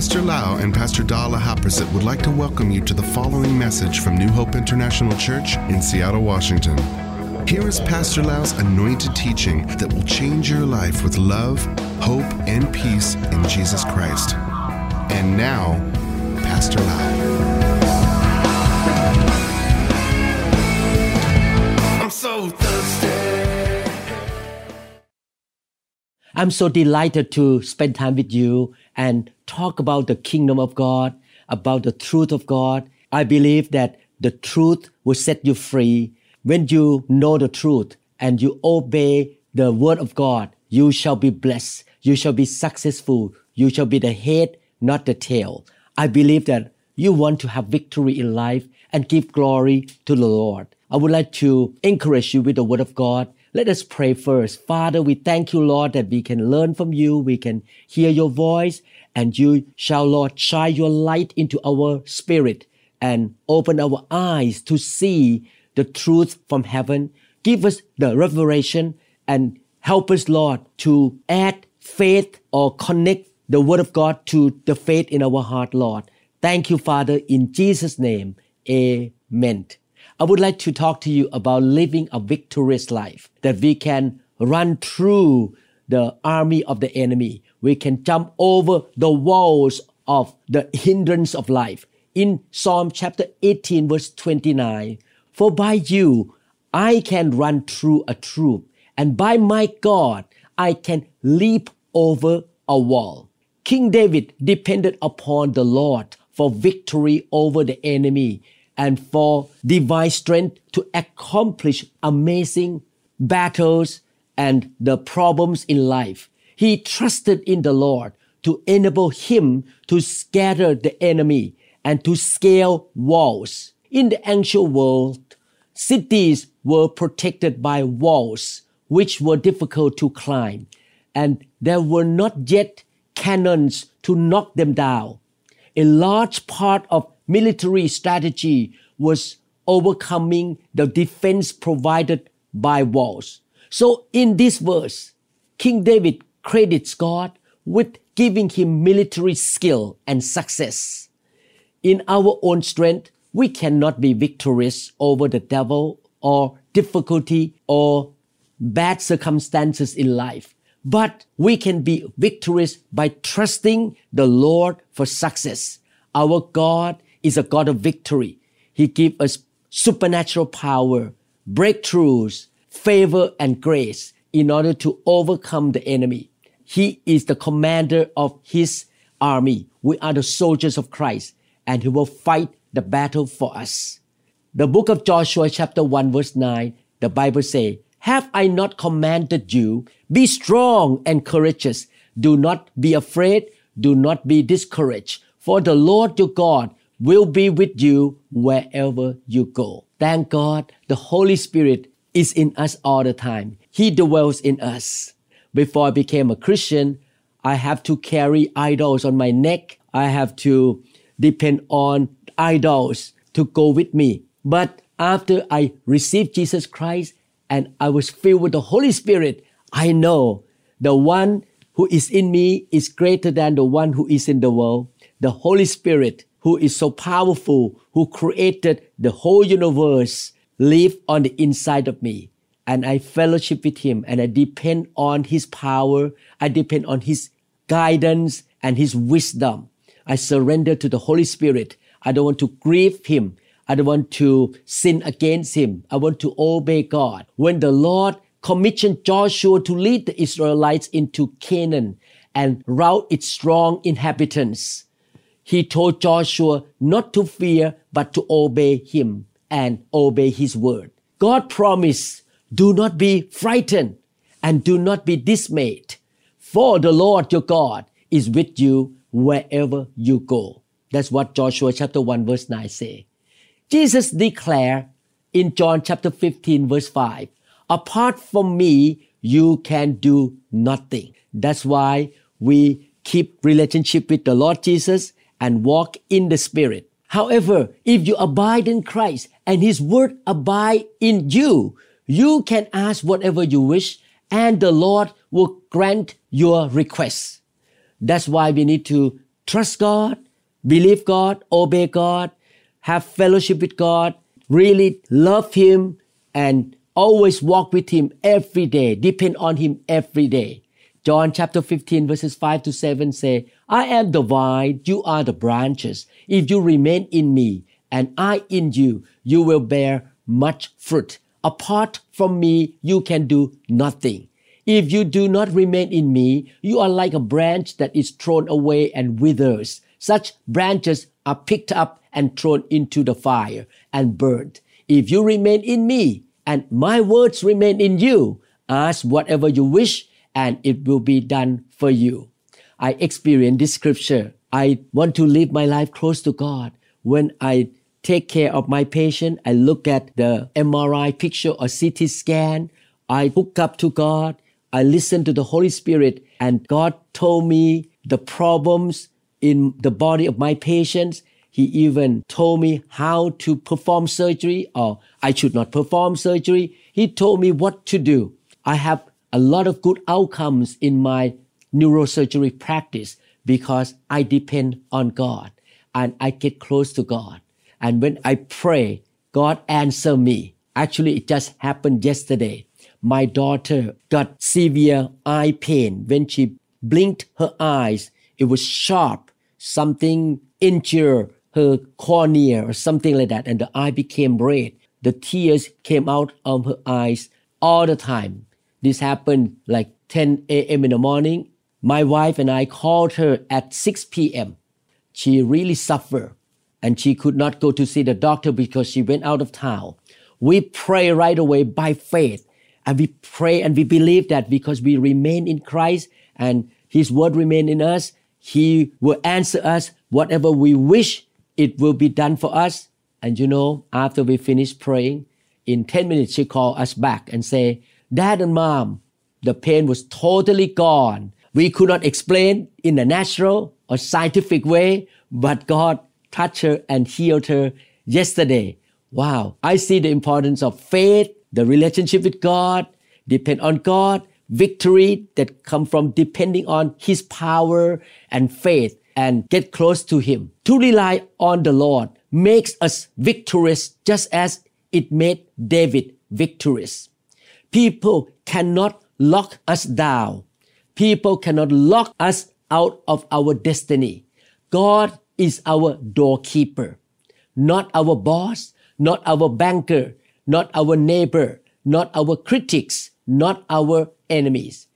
Pastor Lau and Pastor Dala Haprasit would like to welcome you to the following message from New Hope International Church in Seattle, Washington. Here is Pastor Lau's anointed teaching that will change your life with love, hope, and peace in Jesus Christ. And now, Pastor Lau. I'm so thirsty. I'm so delighted to spend time with you and talk about the kingdom of God, about the truth of God. I believe that the truth will set you free. When you know the truth and you obey the word of God, you shall be blessed. You shall be successful. You shall be the head, not the tail. I believe that you want to have victory in life and give glory to the Lord. I would like to encourage you with the word of God. Let us pray first. Father, we thank you, Lord, that we can learn from you. We can hear your voice and you shall, Lord, shine your light into our spirit and open our eyes to see the truth from heaven. Give us the revelation and help us, Lord, to add faith or connect the word of God to the faith in our heart, Lord. Thank you, Father, in Jesus' name. Amen. I would like to talk to you about living a victorious life, that we can run through the army of the enemy. We can jump over the walls of the hindrance of life. In Psalm chapter 18, verse 29, for by you I can run through a troop, and by my God I can leap over a wall. King David depended upon the Lord for victory over the enemy and for divine strength to accomplish amazing battles and the problems in life. He trusted in the Lord to enable him to scatter the enemy and to scale walls. In the ancient world, cities were protected by walls which were difficult to climb, and there were not yet cannons to knock them down. A large part of military strategy was overcoming the defense provided by walls. So in this verse, King David credits God with giving him military skill and success. In our own strength, we cannot be victorious over the devil or difficulty or bad circumstances in life. But we can be victorious by trusting the Lord for success. Our God is a God of victory. He gives us supernatural power, breakthroughs, favor, and grace in order to overcome the enemy. He is the commander of his army. We are the soldiers of Christ, and he will fight the battle for us. The book of Joshua, chapter 1, verse 9, the Bible says, Have I not commanded you? Be strong and courageous. Do not be afraid. Do not be discouraged. For the Lord your God will be with you wherever you go. Thank God the Holy Spirit is in us all the time. He dwells in us. Before I became a Christian, I have to carry idols on my neck. I have to depend on idols to go with me. But after I received Jesus Christ and I was filled with the Holy Spirit, I know the one who is in me is greater than the one who is in the world. The Holy Spirit who is so powerful, who created the whole universe, live on the inside of me. And I fellowship with him and I depend on his power. I depend on his guidance and his wisdom. I surrender to the Holy Spirit. I don't want to grieve him. I don't want to sin against him. I want to obey God. When the Lord commissioned Joshua to lead the Israelites into Canaan and rout its strong inhabitants, he told Joshua not to fear, but to obey him and obey his word. God promised, do not be frightened and do not be dismayed, for the Lord your God is with you wherever you go. That's what Joshua chapter 1 verse 9 say. Jesus declared in John chapter 15 verse 5, apart from me, you can do nothing. That's why we keep relationship with the Lord Jesus and walk in the Spirit. However, if you abide in Christ and His Word abide in you, you can ask whatever you wish and the Lord will grant your requests. That's why we need to trust God, believe God, obey God, have fellowship with God, really love Him, and always walk with Him every day, depend on Him every day. John chapter 15 verses 5 to 7 say, I am the vine, you are the branches. If you remain in me and I in you, you will bear much fruit. Apart from me, you can do nothing. If you do not remain in me, you are like a branch that is thrown away and withers. Such branches are picked up and thrown into the fire and burned. If you remain in me and my words remain in you, ask whatever you wish and it will be done for you. I experience this scripture. I want to live my life close to God. When I take care of my patient, I look at the MRI picture or CT scan. I hook up to God. I listen to the Holy Spirit and God told me the problems in the body of my patients. He even told me how to perform surgery or I should not perform surgery. He told me what to do. I have a lot of good outcomes in my neurosurgery practice because I depend on God and I get close to God. And when I pray, God answer me. Actually, it just happened yesterday. My daughter got severe eye pain when she blinked her eyes. It was sharp. Something injured her cornea or something like that. And the eye became red. The tears came out of her eyes all the time. This happened like 10 a.m. in the morning. My wife and I called her at 6 p.m. She really suffered and she could not go to see the doctor because she went out of town. We pray right away by faith and we pray and we believe that because we remain in Christ and his word remain in us, he will answer us whatever we wish it will be done for us. And you know, after we finish praying, in 10 minutes, she called us back and say, Dad and Mom, the pain was totally gone. We could not explain in a natural or scientific way, but God touched her and healed her yesterday. Wow. I see the importance of faith, the relationship with God, depend on God, victory that come from depending on His power and faith and get close to Him. To rely on the Lord makes us victorious just as it made David victorious. People cannot lock us down. People cannot lock us out of our destiny. God is our doorkeeper, not our boss, not our banker, not our neighbor, not our critics, not our enemies.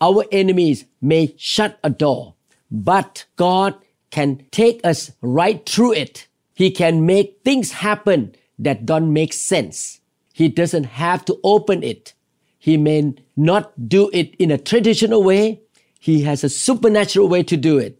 Our enemies may shut a door, but God can take us right through it. He can make things happen that don't make sense. He doesn't have to open it. He may not do it in a traditional way. He has a supernatural way to do it.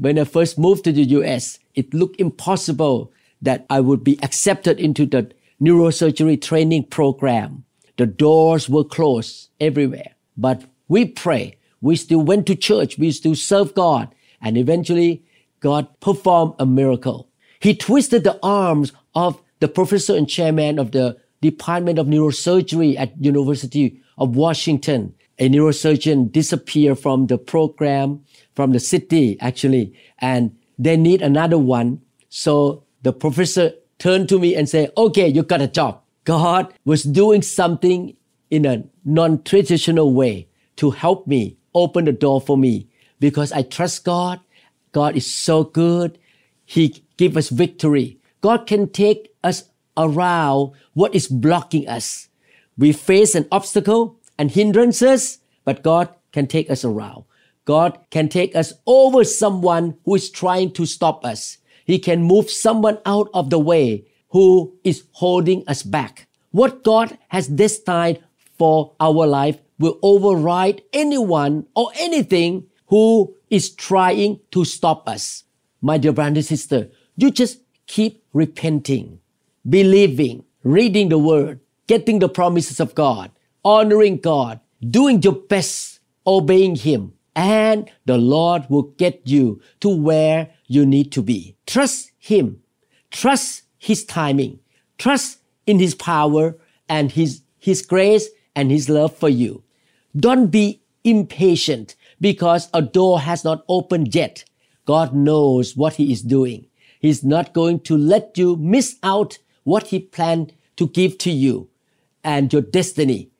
When I first moved to the US, it looked impossible that I would be accepted into the neurosurgery training program. The doors were closed everywhere. But we pray. We still went to church. We still serve God. And eventually, God performed a miracle. He twisted the arms of the professor and chairman of the Department of Neurosurgery at University of Washington. A neurosurgeon disappeared from the program, from the city actually, and they need another one. So the professor turned to me and said, okay, you got a job. God was doing something in a non-traditional way to help me, open the door for me because I trust God. God is so good. He give us victory. God can take us around what is blocking us. We face an obstacle and hindrances, but God can take us around. God can take us over someone who is trying to stop us. He can move someone out of the way who is holding us back. What God has destined for our life will override anyone or anything who is trying to stop us. My dear brother and sister, you just keep repenting believing, reading the word, getting the promises of God, honoring God, doing your best, obeying Him, and the Lord will get you to where you need to be. Trust Him. Trust His timing. Trust in His power and His, His grace and His love for you. Don't be impatient because a door has not opened yet. God knows what He is doing. He's not going to let you miss out what He planned to give to you and your destiny.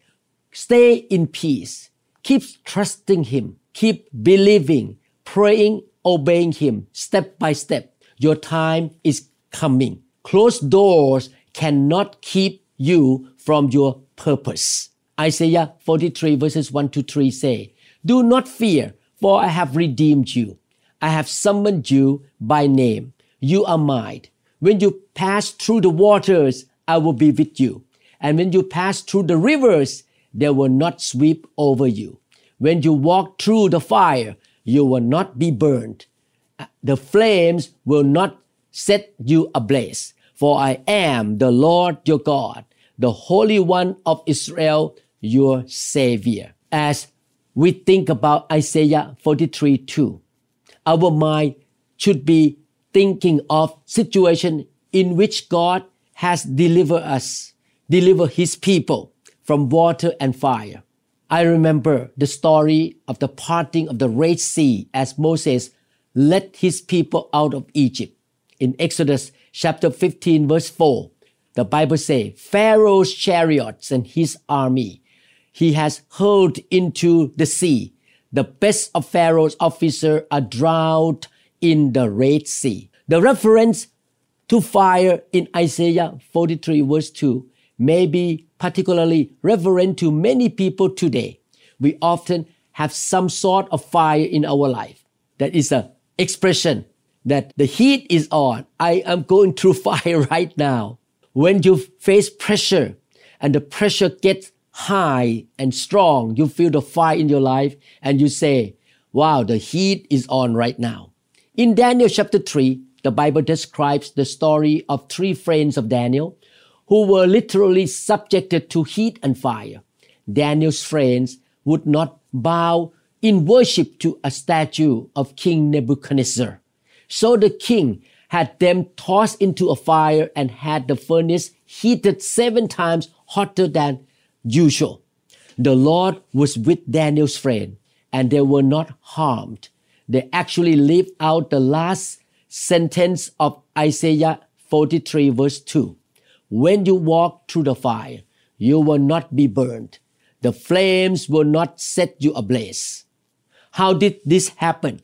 Stay in peace. Keep trusting Him. Keep believing, praying, obeying Him step by step. Your time is coming. Closed doors cannot keep you from your purpose. Isaiah 43 verses 1 to 3 say, Do not fear, for I have redeemed you. I have summoned you by name. You are mine. When you pass through the waters, I will be with you. And when you pass through the rivers, they will not sweep over you. When you walk through the fire, you will not be burned. Uh, the flames will not set you ablaze. For I am the Lord your God, the Holy One of Israel, your Savior. As we think about Isaiah 43 2, our mind should be thinking of situation in which God has delivered us, delivered his people from water and fire. I remember the story of the parting of the Red Sea as Moses led his people out of Egypt. In Exodus chapter 15 verse 4, the Bible says, Pharaoh's chariots and his army he has hurled into the sea. The best of Pharaoh's officers are drowned in the Red Sea. The reference to fire in Isaiah 43 verse 2 may be particularly relevant to many people today. We often have some sort of fire in our life. That is an expression that the heat is on. I am going through fire right now. When you face pressure and the pressure gets high and strong, you feel the fire in your life and you say, wow, the heat is on right now. In Daniel chapter 3, the Bible describes the story of three friends of Daniel who were literally subjected to heat and fire. Daniel's friends would not bow in worship to a statue of King Nebuchadnezzar. So the king had them tossed into a fire and had the furnace heated seven times hotter than usual. The Lord was with Daniel's friend and they were not harmed. They actually lived out the last sentence of Isaiah 43 verse 2. When you walk through the fire, you will not be burned. The flames will not set you ablaze. How did this happen?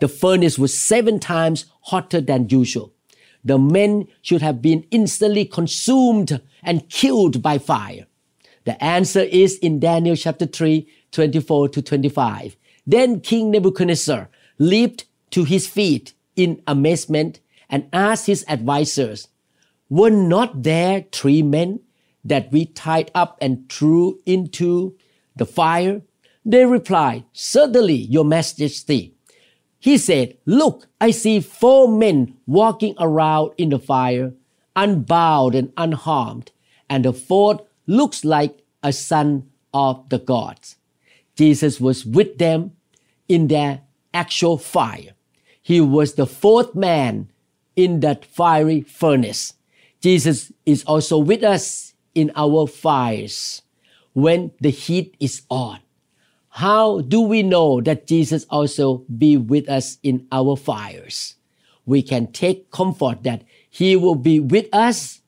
The furnace was seven times hotter than usual. The men should have been instantly consumed and killed by fire. The answer is in Daniel chapter 3, 24 to 25. Then King Nebuchadnezzar leaped to his feet in amazement and asked his advisers, Were not there three men that we tied up and threw into the fire? They replied, Certainly, your majesty. He said, Look, I see four men walking around in the fire, unbound and unharmed, and the fourth looks like a son of the gods. Jesus was with them in their actual fire. He was the fourth man in that fiery furnace. Jesus is also with us in our fires when the heat is on. How do we know that Jesus also be with us in our fires? We can take comfort that he will be with us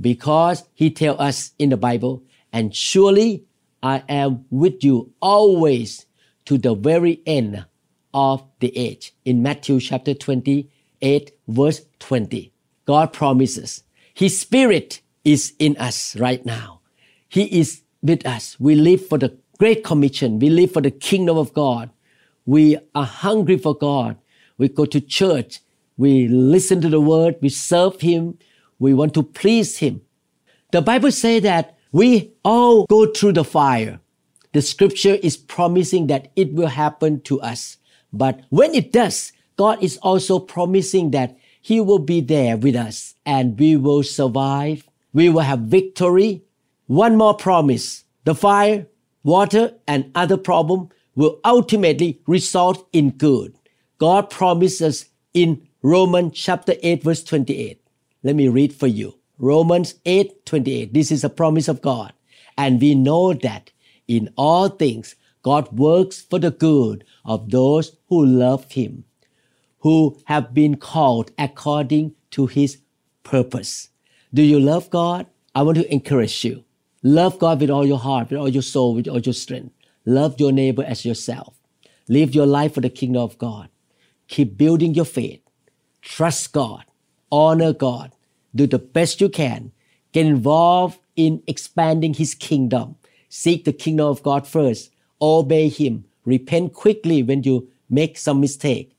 because he tell us in the Bible, and surely I am with you always to the very end of the age. In Matthew chapter 28 verse 20. God promises his spirit is in us right now. He is with us. We live for the great commission. We live for the kingdom of God. We are hungry for God. We go to church. We listen to the word. We serve him. We want to please him. The Bible says that we all go through the fire. The scripture is promising that it will happen to us. But when it does, God is also promising that He will be there with us and we will survive. We will have victory. One more promise. The fire, water, and other problem will ultimately result in good. God promises in Romans chapter 8 verse 28. Let me read for you. Romans 8 28. This is a promise of God. And we know that in all things God works for the good of those who love Him, who have been called according to his purpose. Do you love God? I want to encourage you. Love God with all your heart, with all your soul, with all your strength. Love your neighbor as yourself. Live your life for the kingdom of God. Keep building your faith. Trust God. Honor God. Do the best you can. Get involved in expanding His kingdom. Seek the kingdom of God first. Obey Him. Repent quickly when you make some mistake.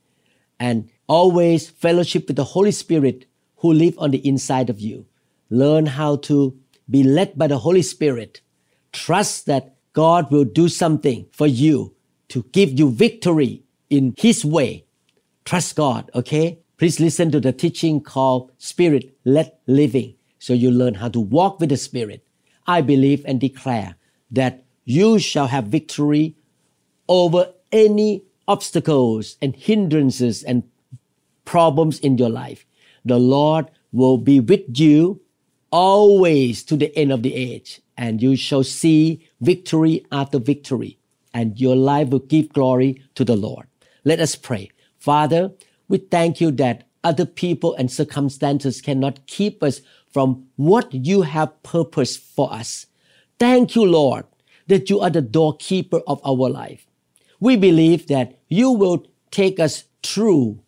And always fellowship with the Holy Spirit who live on the inside of you. Learn how to be led by the Holy Spirit. Trust that God will do something for you to give you victory in His way. Trust God, okay? Please listen to the teaching called Spirit led living so you learn how to walk with the Spirit. I believe and declare that you shall have victory over any obstacles and hindrances and problems in your life. The Lord will be with you always to the end of the age, and you shall see victory after victory, and your life will give glory to the Lord. Let us pray. Father, we thank you that other people and circumstances cannot keep us from what you have purposed for us. Thank you, Lord, that you are the doorkeeper of our life. We believe that you will take us through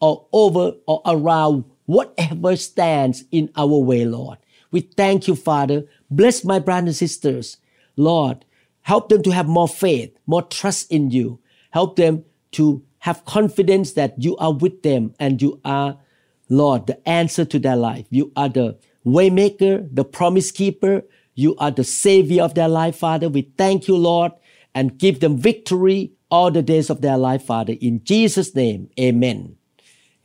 or over or around whatever stands in our way, Lord. We thank you, Father. Bless my brothers and sisters. Lord, help them to have more faith, more trust in you. Help them to have confidence that you are with them and you are, Lord, the answer to their life. You are the waymaker, the promise keeper. You are the savior of their life, Father. We thank you, Lord, and give them victory all the days of their life, Father. In Jesus' name, amen.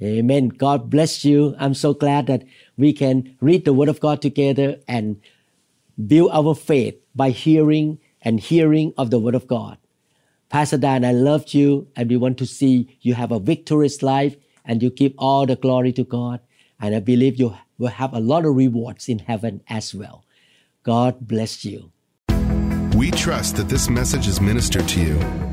Amen. God bless you. I'm so glad that we can read the Word of God together and build our faith by hearing and hearing of the Word of God. Pastor Dan, I loved you and we want to see you have a victorious life and you give all the glory to God. And I believe you will have a lot of rewards in heaven as well. God bless you. We trust that this message is ministered to you.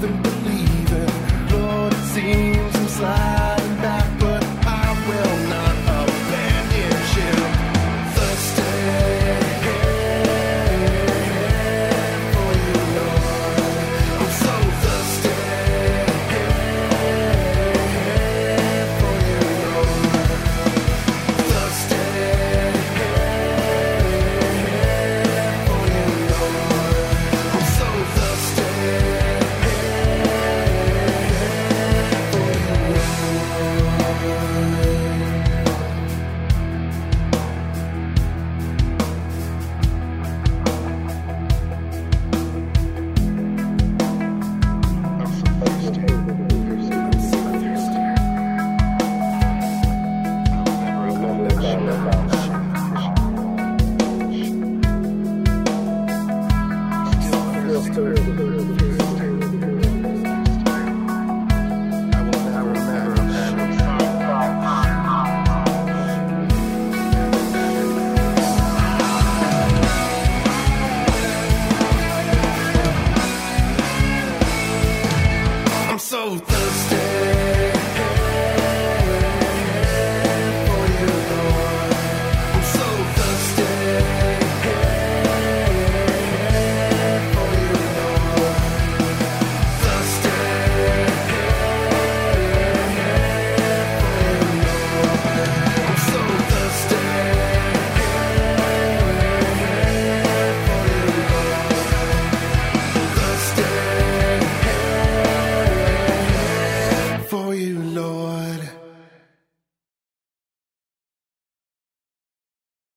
For so.